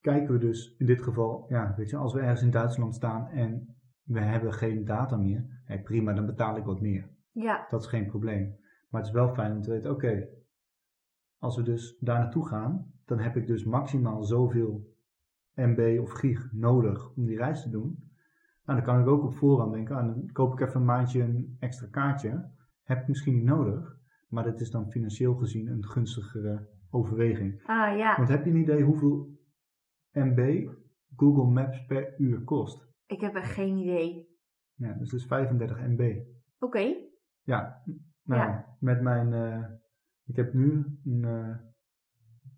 kijken we dus in dit geval, ja, weet je, als we ergens in Duitsland staan en we hebben geen data meer, hey, prima, dan betaal ik wat meer. Ja, Dat is geen probleem. Maar het is wel fijn om te weten, oké, als we dus daar naartoe gaan, dan heb ik dus maximaal zoveel MB of gig nodig om die reis te doen. Nou, dan kan ik ook op voorhand denken, ah, dan koop ik even een maandje een extra kaartje. Heb ik misschien niet nodig, maar dat is dan financieel gezien een gunstigere overweging. ah ja. Want heb je een idee hoeveel MB Google Maps per uur kost? Ik heb echt geen idee. Ja, dus dat is 35 MB. Oké, Ja, nou, Ja. met mijn. eh, ik heb nu een eh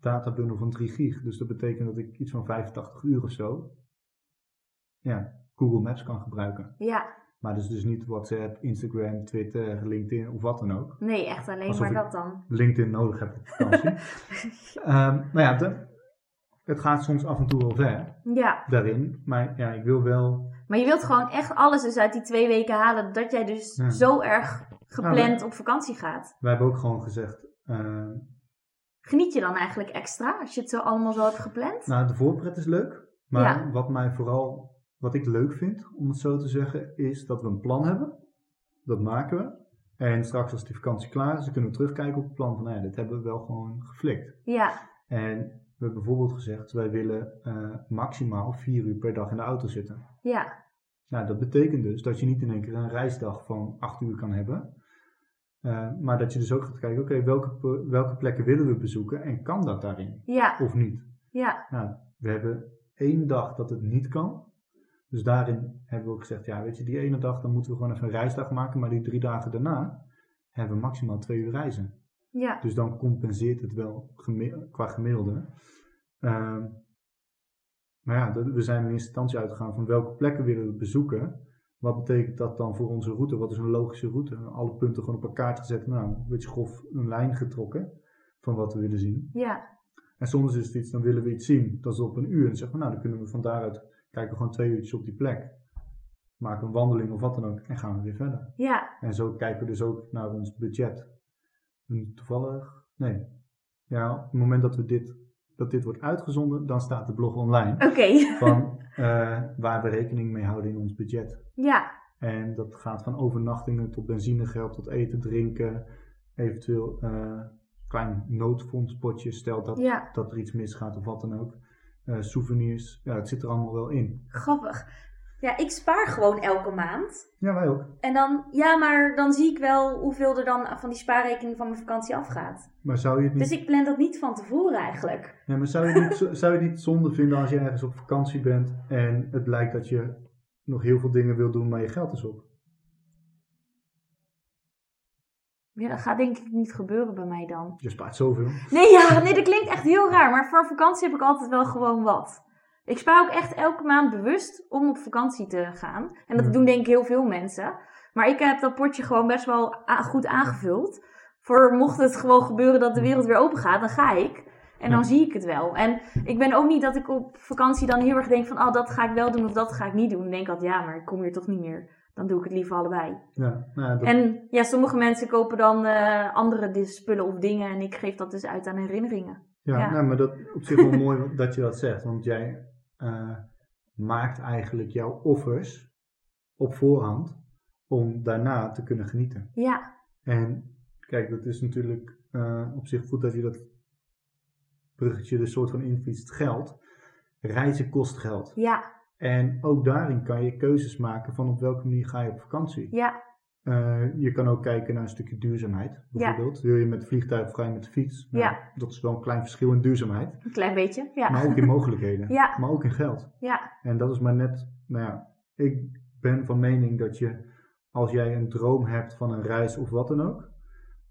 databundel van 3 gig. Dus dat betekent dat ik iets van 85 uur of zo. Ja, Google Maps kan gebruiken. ja. Maar is dus niet WhatsApp, Instagram, Twitter, LinkedIn of wat dan ook. Nee, echt alleen Alsof maar dat dan. LinkedIn nodig heb op vakantie. Ehm nou ja, de- het gaat soms af en toe wel ver Ja, daarin. Maar ja, ik wil wel. maar je wilt gewoon echt alles dus uit die twee weken halen, dat jij dus Ja. zo erg gepland Ja, op vakantie gaat. We hebben ook gewoon gezegd. eh, Geniet je dan eigenlijk extra als je het zo allemaal zo hebt gepland? Nou, de voorpret is leuk. Maar Ja. wat mij vooral, wat ik leuk vind, om het zo te zeggen, is dat we een plan hebben. Dat maken we. En straks als die vakantie klaar is, dan kunnen we terugkijken op het plan van, nou ja, dit hebben we wel gewoon geflikt. Ja, En we hebben bijvoorbeeld gezegd, wij willen eh, maximaal vier uur per dag in de auto zitten. ja, Nou, dat betekent dus dat je niet in één keer een reisdag van acht uur kan hebben. Eh, maar dat je dus ook gaat kijken, oké, welke, welke plekken willen we bezoeken en kan dat daarin ja, of niet? ja, Nou, we hebben één dag dat het niet kan. Dus daarin hebben we ook gezegd, ja, weet je, die ene dag dan moeten we gewoon even een reisdag maken. Maar die drie dagen daarna hebben we maximaal twee uur reizen. ja, Dus dan compenseert het wel gemi- qua gemiddelde. Ehm, maar ja, we zijn in eerste instantie uitgegaan van welke plekken willen we bezoeken. Wat betekent dat dan voor onze route? Wat is een logische route? Alle punten gewoon op een kaart gezet. Nou, een beetje grof een lijn getrokken van wat we willen zien. ja, En soms is het iets, dan willen we iets zien, dat is op een uur. En dan zeggen we, nou, dan kunnen we van daaruit kijken we gewoon twee uurtjes op die plek. Maken een wandeling of wat dan ook en gaan we weer verder. ja, En zo kijken we dus ook naar ons budget. En toevallig, nee. Ja, op het moment dat, we dit, dat dit wordt uitgezonden, dan staat de blog online. oké. Van eh, waar we rekening mee houden in ons budget. Ja, En dat gaat van overnachtingen tot benzinegeld, tot eten, drinken. Eventueel eh klein noodfondspotje, stel dat, Ja. dat er iets misgaat of wat dan ook. Eh, souvenirs, ja, het zit er allemaal wel in. grappig. Ja, ik spaar gewoon elke maand. Ja, wij ook. En dan, ja, maar dan zie ik wel hoeveel er dan van die spaarrekening van mijn vakantie afgaat. Maar zou je het niet, Dus ik plan dat niet van tevoren eigenlijk. ja, maar zou je het niet, zo- zou je het niet zonde vinden als je ergens op vakantie bent en het blijkt dat je nog heel veel dingen wil doen, maar je geld is op? Ja, dat gaat denk ik niet gebeuren bij mij dan. Je spaart zoveel. Nee, ja, nee, dat klinkt echt heel raar. Maar voor vakantie heb ik altijd wel gewoon wat. Ik spaar ook echt elke maand bewust om op vakantie te gaan. En dat Ja. doen denk ik heel veel mensen. Maar ik heb dat potje gewoon best wel goed aangevuld. Voor mocht het gewoon gebeuren dat de wereld weer open gaat, dan ga ik. En dan zie ik het wel. En ik ben ook niet dat ik op vakantie dan heel erg denk van... oh, dat ga ik wel doen of dat ga ik niet doen. Dan denk ik altijd, ja, maar ik kom hier toch niet meer. Dan doe ik het liever allebei. Ja, nou ja, dat, En ja, sommige mensen kopen dan eh, andere dis- spullen of dingen... en ik geef dat dus uit aan herinneringen. Ja, Ja. Nou, maar dat op zich wel mooi dat je dat zegt. Want jij eh, maakt eigenlijk jouw offers op voorhand om daarna te kunnen genieten. Ja, En kijk, dat is natuurlijk eh, op zich goed dat je dat bruggetje er soort van infietst, geld. Reizen kost geld. Ja, En ook daarin kan je keuzes maken van op welke manier ga je op vakantie. ja, Eh, je kan ook kijken naar een stukje duurzaamheid. Bijvoorbeeld, wil je met het vliegtuig of ga je met de fiets? Nou, Ja. Dat is wel een klein verschil in duurzaamheid. een klein beetje. Ja, Maar ook in mogelijkheden. Ja. Maar ook in geld. ja, En dat is maar net, nou ja, ik ben van mening dat je, als jij een droom hebt van een reis of wat dan ook,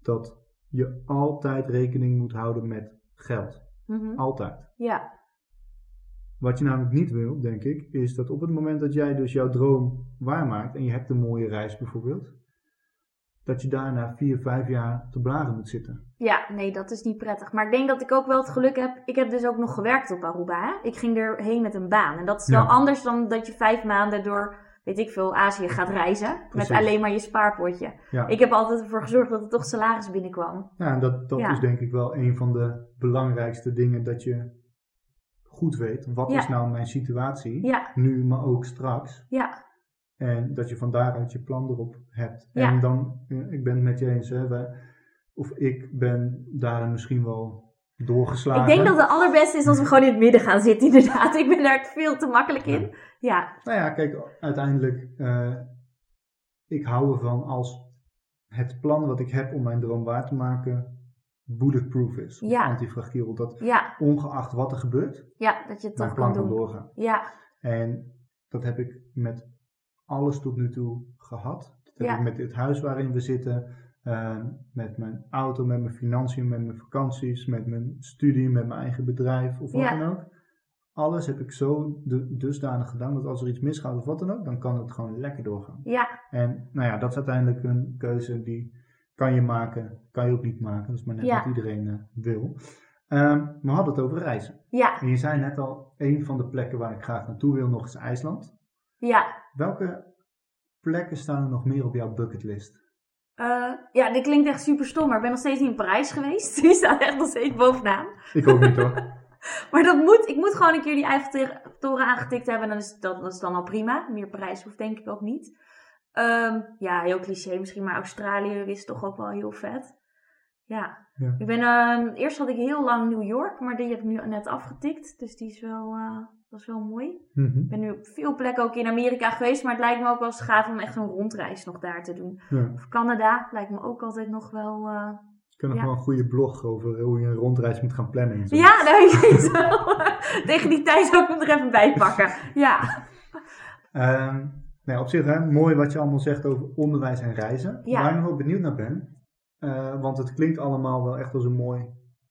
dat je altijd rekening moet houden met geld. mhm, Altijd. ja, Wat je namelijk niet wil, denk ik, is dat op het moment dat jij dus jouw droom waarmaakt en je hebt een mooie reis bijvoorbeeld, dat je daarna vier, vijf jaar te blaren moet zitten. ja, nee, dat is niet prettig. Maar ik denk dat ik ook wel het geluk heb. Ik heb dus ook nog gewerkt op Aruba. Hè? Ik ging erheen met een baan. En dat is wel Ja. anders dan dat je vijf maanden door, weet ik veel, Azië gaat reizen. Precies. Met alleen maar je spaarpotje. Ja, Ik heb altijd ervoor gezorgd dat er toch salaris binnenkwam. ja en dat, dat Ja. is denk ik wel een van de belangrijkste dingen dat je goed weet. Wat is nou mijn situatie? Nu, maar ook straks. ja, En dat je van daaruit je plan erop hebt. Ja. En dan, eh, ik ben het met je eens, hè, wij- of ik ben daarin misschien wel doorgeslagen. Ik denk dat het allerbeste is als we gewoon in het midden gaan zitten, inderdaad. Ik ben daar veel te makkelijk in. Ja, Nou ja, kijk, uiteindelijk, eh, ik hou ervan als het plan wat ik heb om mijn droom waar te maken, bulletproof is. Ja. antifragiel. Dat ja, ongeacht wat er gebeurt, ja, dat je het mijn toch plan kan doorgaan. Ja, En dat heb ik met alles tot nu toe gehad. Dat heb ik met dit huis waarin we zitten, eh, met mijn auto, met mijn financiën, met mijn vakanties, met mijn studie, met mijn eigen bedrijf of wat Ja. dan ook. Alles heb ik zo du- dusdanig gedaan dat als er iets misgaat of wat dan ook, dan kan het gewoon lekker doorgaan. ja, En nou ja, dat is uiteindelijk een keuze die kan je maken, kan je ook niet maken. Dat is maar net Ja. wat iedereen eh, wil. Ehm, we hadden het over reizen. ja, En je zei net al, een van de plekken waar ik graag naartoe wil nog is IJsland. ja. Welke plekken staan er nog meer op jouw bucketlist? Eh, ja, dit klinkt echt super stom, maar ik ben nog steeds niet in Parijs geweest. Die staat echt nog steeds bovenaan. Ik ook niet hoor. Maar dat moet, ik moet gewoon een keer die Eiffeltoren aangetikt hebben. En dan is dat, dat is dan al prima. Meer Parijs hoeft denk ik ook niet. Ehm, ja, heel cliché misschien, maar Australië is toch ook wel heel vet. Ja. Ja. Ik ben, ehm, eerst had ik heel lang New York, maar die heb ik nu net afgetikt. Dus die is wel, eh, dat is wel mooi. Mhm. Ik ben nu op veel plekken ook in Amerika geweest, maar het lijkt me ook wel eens gaaf om echt een rondreis nog daar te doen. Ja. Of Canada lijkt me ook altijd nog wel... eh, Ik heb nog Ja. wel een goede blog over hoe je een rondreis moet gaan plannen. En zo. Ja, nou, ik weet wel. Tegen die tijd zou ik hem er even bij pakken. Ja, nou, op zich hè, mooi wat je allemaal zegt over onderwijs en reizen. Ja. Waar ik nog wel benieuwd naar ben, eh, want het klinkt allemaal wel echt als een mooi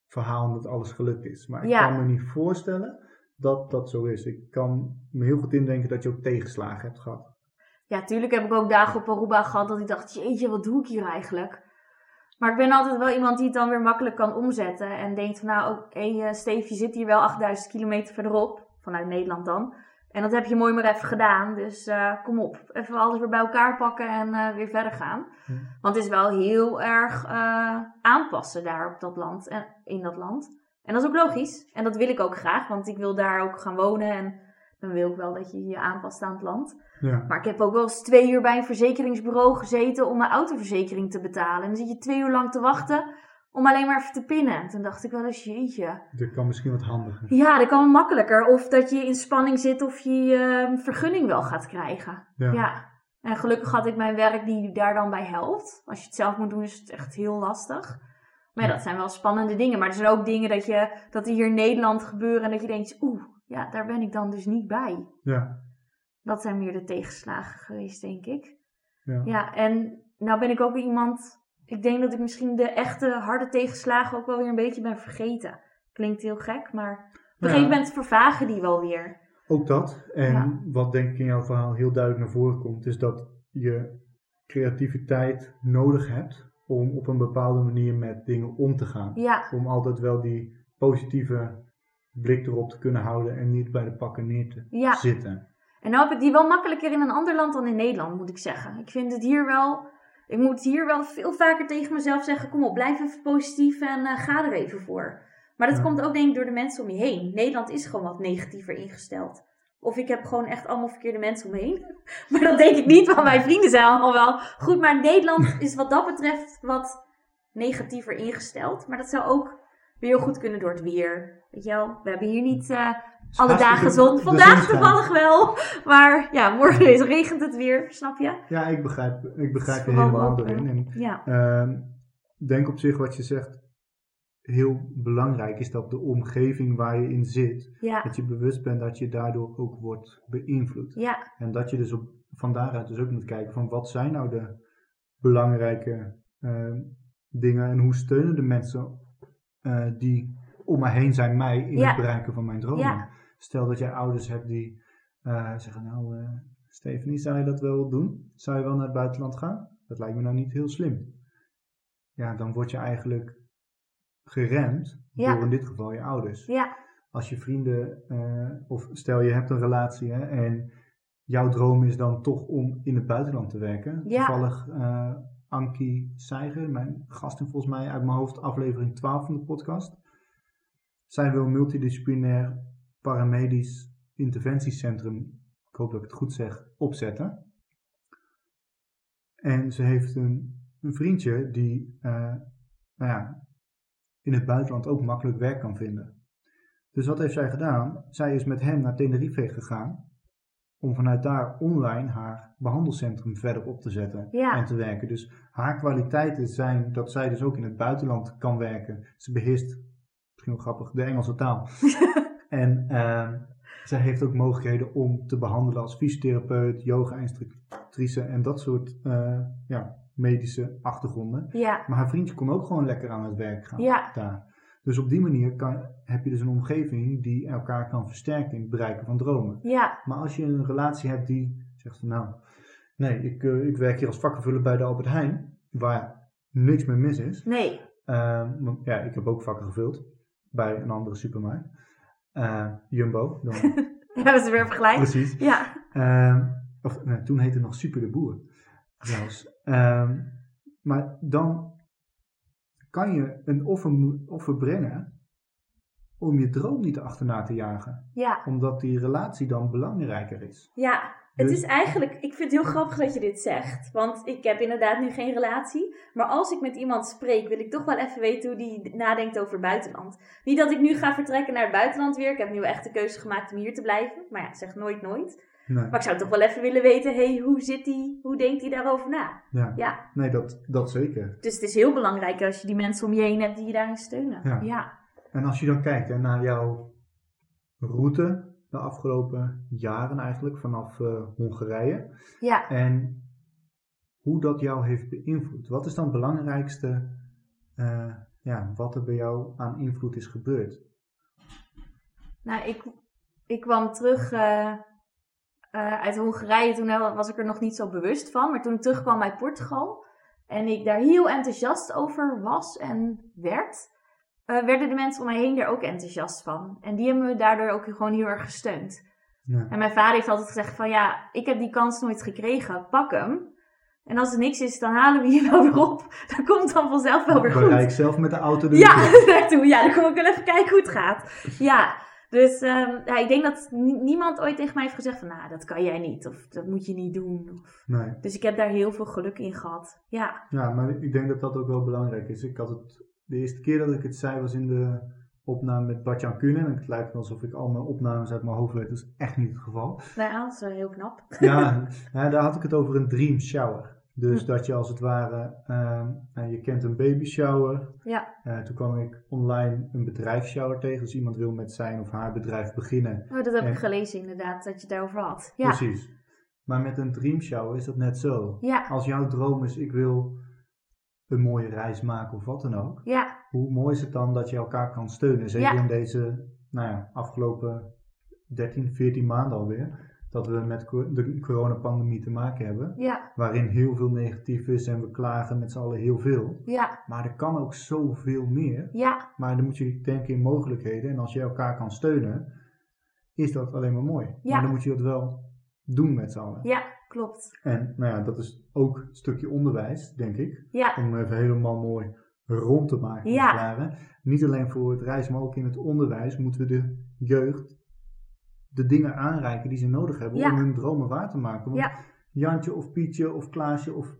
verhaal dat alles gelukt is. Maar ik Ja. kan me niet voorstellen dat dat zo is. Ik kan me heel goed indenken dat je ook tegenslagen hebt gehad. ja, tuurlijk heb ik ook dagen op Aruba gehad dat ik dacht, jeetje, wat doe ik hier eigenlijk? Maar ik ben altijd wel iemand die het dan weer makkelijk kan omzetten. En denkt van, nou, oké, eh, Steve, je zit hier wel 8000 kilometer verderop. Vanuit Nederland dan. En dat heb je mooi maar even gedaan. Dus eh, kom op, even alles weer bij elkaar pakken en eh, weer verder gaan. Hm. Want het is wel heel erg eh, aanpassen daar op dat land en in dat land. En dat is ook logisch. En dat wil ik ook graag, want ik wil daar ook gaan wonen. En dan wil ik wel dat je je aanpast aan het land. Ja. Maar ik heb ook wel eens twee uur bij een verzekeringsbureau gezeten om mijn autoverzekering te betalen. En dan zit je twee uur lang te wachten om alleen maar even te pinnen. En toen dacht ik wel eens, jeetje. Dat kan misschien wat handiger. Ja, dat kan makkelijker. Of dat je in spanning zit of je je eh, vergunning wel gaat krijgen. Ja. Ja. En gelukkig had ik mijn werk die daar dan bij helpt. Als je het zelf moet doen is het echt heel lastig. Maar ja, dat zijn wel spannende dingen. Maar er zijn ook dingen dat, je, dat die hier in Nederland gebeuren en dat je denkt, oeh, ja, daar ben ik dan dus niet bij. Ja. Dat zijn meer de tegenslagen geweest, denk ik. Ja. Ja, en nou ben ik ook iemand. Ik denk dat ik misschien de echte harde tegenslagen ook wel weer een beetje ben vergeten. Klinkt heel gek, maar op een gegeven moment vervagen die wel weer. Ook dat. En Ja. wat denk ik in jouw verhaal heel duidelijk naar voren komt, is dat je creativiteit nodig hebt om op een bepaalde manier met dingen om te gaan. Ja, Om altijd wel die positieve blik erop te kunnen houden en niet bij de pakken neer te ja. zitten. En nou heb ik die wel makkelijker in een ander land dan in Nederland, moet ik zeggen. Ik vind het hier wel. Ik moet hier wel veel vaker tegen mezelf zeggen: kom op, blijf even positief en eh, ga er even voor. Maar dat Ja. komt ook denk ik door de mensen om je heen. Nederland is gewoon wat negatiever ingesteld. Of ik heb gewoon echt allemaal verkeerde mensen om me heen. Maar dat denk ik niet, want mijn vrienden zijn allemaal wel goed. Maar Nederland is wat dat betreft wat negatiever ingesteld. Maar dat zou ook heel goed kunnen door het weer. Weet je wel, we hebben hier niet eh, alle dagen zon. Vandaag toevallig wel, maar ja, morgen is, regent het weer, snap je? Ja, ik begrijp, ik begrijp je helemaal erin. En Ja, Ehm, denk op zich wat je zegt heel belangrijk is dat de omgeving waar je in zit, ja, dat je bewust bent dat je daardoor ook wordt beïnvloed. ja, En dat je dus op, van daaruit dus ook moet kijken van wat zijn nou de belangrijke ehm, dingen en hoe steunen de mensen eh, die om me heen zijn mij in Ja. het bereiken van mijn dromen. Stel dat jij ouders hebt die eh, zeggen nou eh Stephanie zou je dat wel doen? Zou je wel naar het buitenland gaan? Dat lijkt me nou niet heel slim. Ja, dan word je eigenlijk geremd Ja. door in dit geval je ouders ja, als je vrienden, eh, of stel je hebt een relatie hè, en jouw droom is dan toch om in het buitenland te werken. Ja. Toevallig eh Ankie Seiger, mijn gasten volgens mij uit mijn hoofd, aflevering 12 van de podcast. Zij wil een multidisciplinair paramedisch interventiecentrum, ik hoop dat ik het goed zeg, opzetten. En ze heeft een, een vriendje die eh, nou ja, in het buitenland ook makkelijk werk kan vinden. Dus wat heeft zij gedaan? Zij is met hem naar Tenerife gegaan om vanuit daar online haar behandelcentrum verder op te zetten Ja. en te werken. Dus haar kwaliteiten zijn dat zij dus ook in het buitenland kan werken. Ze beheerst, misschien wel grappig, de Engelse taal. en ehm, zij heeft ook mogelijkheden om te behandelen als fysiotherapeut, yoga-instructrice en dat soort eh, ja, medische achtergronden. ja, Maar haar vriendje kon ook gewoon lekker aan het werk gaan Ja. daar. Dus op die manier kan, heb je dus een omgeving die elkaar kan versterken in het bereiken van dromen. ja, Maar als je een relatie hebt die zegt van nou, nee, ik, eh, ik werk hier als vakkenvuller bij de Albert Heijn, waar niks meer mis is. nee, Ehm, ja, ik heb ook vakken gevuld bij een andere supermarkt. Eh, Jumbo. Dan, hebben we ze weer vergelijkt? precies. Ja, Ehm, of toen heette het nog Super de Boer. Ehm, maar dan kan je een offer, offer brengen om je droom niet achterna te jagen. ja, Omdat die relatie dan belangrijker is. ja. Het Dus- is eigenlijk, ik vind het heel grappig dat je dit zegt. Want ik heb inderdaad nu geen relatie. Maar als ik met iemand spreek, wil ik toch wel even weten hoe die nadenkt over buitenland. Niet dat ik nu ga vertrekken naar het buitenland weer. Ik heb nu echt de keuze gemaakt om hier te blijven. Maar ja, zeg nooit nooit. Nee, Maar ik zou toch wel even willen weten, hey, hoe zit die? Hoe denkt hij daarover na? ja. Ja, nee dat, dat zeker. dus het is heel belangrijk als je die mensen om je heen hebt die je daarin steunen. Ja. ja. En als je dan kijkt hè, naar jouw route de afgelopen jaren eigenlijk, vanaf eh, Hongarije. ja. En hoe dat jou heeft beïnvloed. Wat is dan het belangrijkste eh, ja, wat er bij jou aan invloed is gebeurd? Nou, ik, ik kwam terug eh, eh, uit Hongarije. Toen was ik er nog niet zo bewust van. Maar toen ik terugkwam uit Portugal en ik daar heel enthousiast over was en werd, eh, werden de mensen om mij heen er ook enthousiast van. En die hebben me daardoor ook gewoon heel erg gesteund. Ja. En mijn vader heeft altijd gezegd van ja, ik heb die kans nooit gekregen, pak hem. En als er niks is, dan halen we je wel weer op. Dat komt dan vanzelf wel weer goed. Bereik zelf met de auto de Ja, naartoe. Ja, dan kom ik wel even kijken hoe het gaat. Ja, dus ehm, ja, ik denk dat ni- niemand ooit tegen mij heeft gezegd van, nou, dat kan jij niet. Of dat moet je niet doen. Of- Nee. Dus ik heb daar heel veel geluk in gehad. Ja, Ja, maar ik denk dat dat ook wel belangrijk is. Ik had het, de eerste keer dat ik het zei was in de opname met Bartjan Kuhnen. En het lijkt me alsof ik al mijn opnames uit mijn hoofd weet. Dat is echt niet het geval. nou ja, dat is wel heel knap. Ja, ja, daar had ik het over een dream shower. Dus Hm. dat je als het ware, ehm, nou, je kent een baby shower. Ja, Eh, toen kwam ik online een bedrijfsshower tegen. Dus iemand wil met zijn of haar bedrijf beginnen. oh, dat heb ik gelezen inderdaad, dat je het daarover had. Ja, Precies. Maar met een dream shower is dat net zo. ja, Als jouw droom is, ik wil een mooie reis maken of wat dan ook. ja, Hoe mooi is het dan dat je elkaar kan steunen? Zeker Ja. in deze nou ja, afgelopen 13, 14 maanden alweer. Dat we met de coronapandemie te maken hebben. ja, Waarin heel veel negatief is en we klagen met z'n allen heel veel. ja, Maar er kan ook zoveel meer. ja, Maar dan moet je denken in mogelijkheden. En als je elkaar kan steunen, is dat alleen maar mooi. Maar dan moet je dat wel doen met z'n allen. ja, klopt. En nou ja, dat is ook een stukje onderwijs, denk ik. Om even helemaal mooi rond te maken. Ja. Niet alleen voor het reizen, maar ook in het onderwijs moeten we de jeugd de dingen aanreiken die ze nodig hebben Ja. om hun dromen waar te maken. Want Ja. Jantje of Pietje of Klaasje of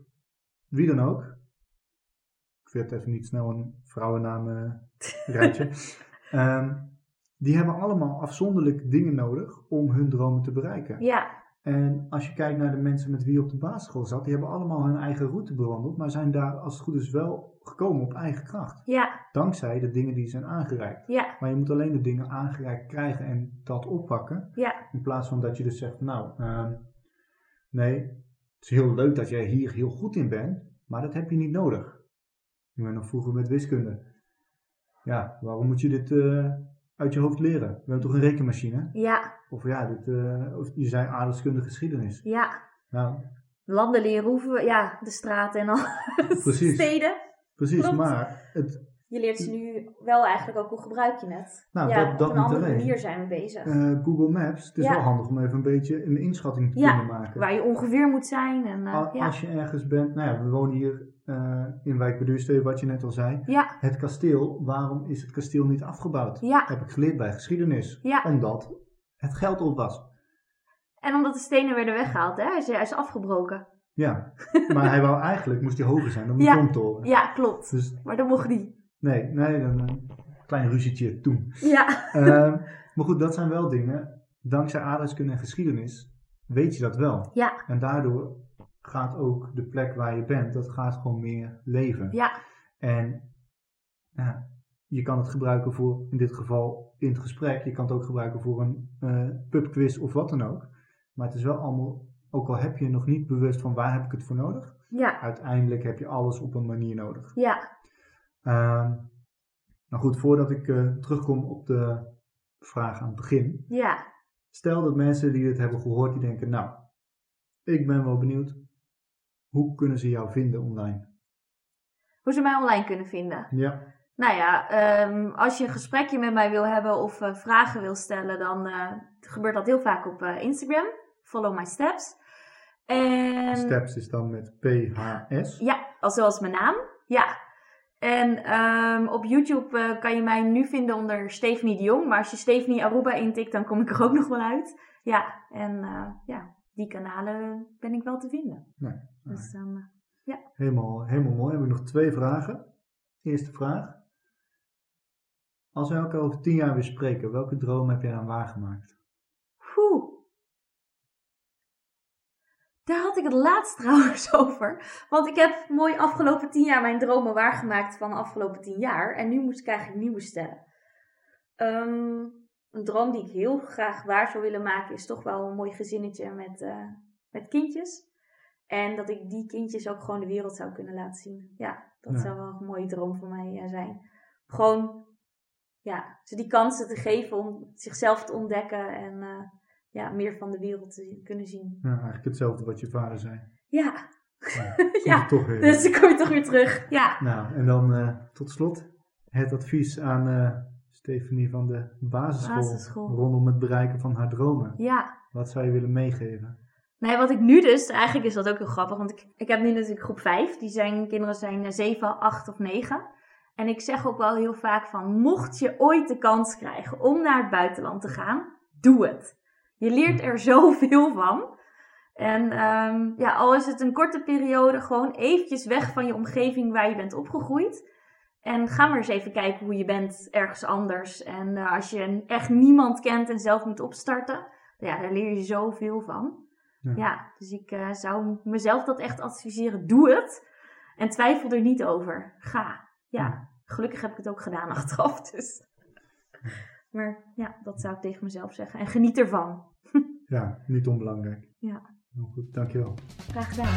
wie dan ook, weet even niet snel een vrouwennaam eh, rijtje. Ehm, die hebben allemaal afzonderlijk dingen nodig om hun dromen te bereiken. Ja, En als je kijkt naar de mensen met wie je op de basisschool zat, die hebben allemaal hun eigen route bewandeld, maar zijn daar als het goed is wel gekomen op eigen kracht. ja, Dankzij de dingen die zijn aangereikt. ja, Maar je moet alleen de dingen aangereikt krijgen en dat oppakken. ja, In plaats van dat je dus zegt, nou, ehm, nee, het is heel leuk dat jij hier heel goed in bent, maar dat heb je niet nodig. Ik ben nog vroeger met wiskunde. Ja, waarom moet je dit eh, uit je hoofd leren? We hebben toch een rekenmachine? ja, Of ja, dit, eh, of je zei aardrijkskunde geschiedenis. ja. Nou, Landen leren hoeven, ja, de straten en al. Precies. Steden. precies, Klopt. maar het, Je leert ze nu wel eigenlijk ook hoe gebruik je het. Nou, ja, dat- dat op een andere alleen. manier zijn we bezig. eh, Google Maps, het is Ja. wel handig om even een beetje een inschatting te Ja, kunnen maken. Waar je ongeveer moet zijn. En, eh, Al-. Als je ergens bent, nou ja, we wonen hier in Wijk bij Duurstede, wat je net al zei. ja, Het kasteel, waarom is het kasteel niet afgebouwd? ja, Heb ik geleerd bij geschiedenis. ja. Omdat het geld op was. En omdat de stenen werden weggehaald, hè? Hij is, hij is afgebroken. Ja, maar hij wou eigenlijk, moest hij hoger zijn dan de Ja. domtoren. Ja, klopt. Dus Maar dat mocht niet. nee, nee, dan een klein ruzietje toen. Ja, Ehm, maar goed, dat zijn wel dingen. Dankzij aardrijkskunde en geschiedenis weet je dat wel. ja, En daardoor gaat ook de plek waar je bent, dat gaat gewoon meer leven. ja, En ja, je kan het gebruiken voor, in dit geval in het gesprek, je kan het ook gebruiken voor een eh pubquiz of wat dan ook. Maar het is wel allemaal, ook al heb je nog niet bewust van waar heb ik het voor nodig, ja, uiteindelijk heb je alles op een manier nodig. ja, Ehm, nou goed, voordat ik eh, terugkom op de vraag aan het begin. ja. Stel dat mensen die dit hebben gehoord, die denken, nou, ik ben wel benieuwd, hoe kunnen ze jou vinden online? Hoe ze mij online kunnen vinden. Ja, Nou ja, ehm, als je een gesprekje met mij wil hebben of eh, vragen wil stellen, dan eh, gebeurt dat heel vaak op eh, Instagram. Follow my steps. En Steps is dan met PHS. ja, als zoals mijn naam. Ja. En ehm, op YouTube kan je mij nu vinden onder Stephanie de Jong. Maar als je Stephanie Aruba intikt, dan kom ik er ook nog wel uit. Ja, en ja, die kanalen ben ik wel te vinden. Nee, Dus dan, eh, Helemaal, helemaal mooi. Heb ik nog twee vragen. Eerste vraag. Als we elkaar over tien jaar weer spreken, welke droom heb jij dan waargemaakt? Oeh. Daar had ik het laatst trouwens over. Want ik heb mooi afgelopen tien jaar mijn dromen waargemaakt van de afgelopen tien jaar. En nu moest ik eigenlijk nieuwe stellen. Ehm, een droom die ik heel graag waar zou willen maken is toch wel een mooi gezinnetje met, eh, met kindjes. En dat ik die kindjes ook gewoon de wereld zou kunnen laten zien. Ja, dat Ja. zou wel een mooie droom voor mij eh, zijn. Gewoon, ja, ze die kansen te geven om zichzelf te ontdekken en eh, ja, meer van de wereld te kunnen zien. Ja, eigenlijk hetzelfde wat je vader zei. Ja, Ja, Ja, toch weer. dus dan kom je toch weer terug. Ja, Nou, en dan eh, tot slot het advies aan eh Stefanie van de basisschool, Basisschool. rondom het bereiken van haar dromen. ja. Wat zou je willen meegeven? Nee, wat ik nu dus, eigenlijk is dat ook heel grappig, want ik, ik heb nu natuurlijk groep 5. Die zijn, kinderen zijn 7, 8 of 9. En ik zeg ook wel heel vaak van, mocht je ooit de kans krijgen om naar het buitenland te gaan, doe het. Je leert er zoveel van. En ehm, ja, al is het een korte periode, gewoon eventjes weg van je omgeving waar je bent opgegroeid. En ga maar eens even kijken hoe je bent ergens anders. En eh, als je echt niemand kent en zelf moet opstarten, ja, daar leer je zoveel van. Ja. Ja, dus ik eh, zou mezelf dat echt adviseren. Doe het. En twijfel er niet over. Ga. Ja, gelukkig heb ik het ook gedaan achteraf. Dus. Maar ja, dat zou ik tegen mezelf zeggen. En geniet ervan. Ja, niet onbelangrijk. Ja. Heel goed, dankjewel. Graag gedaan.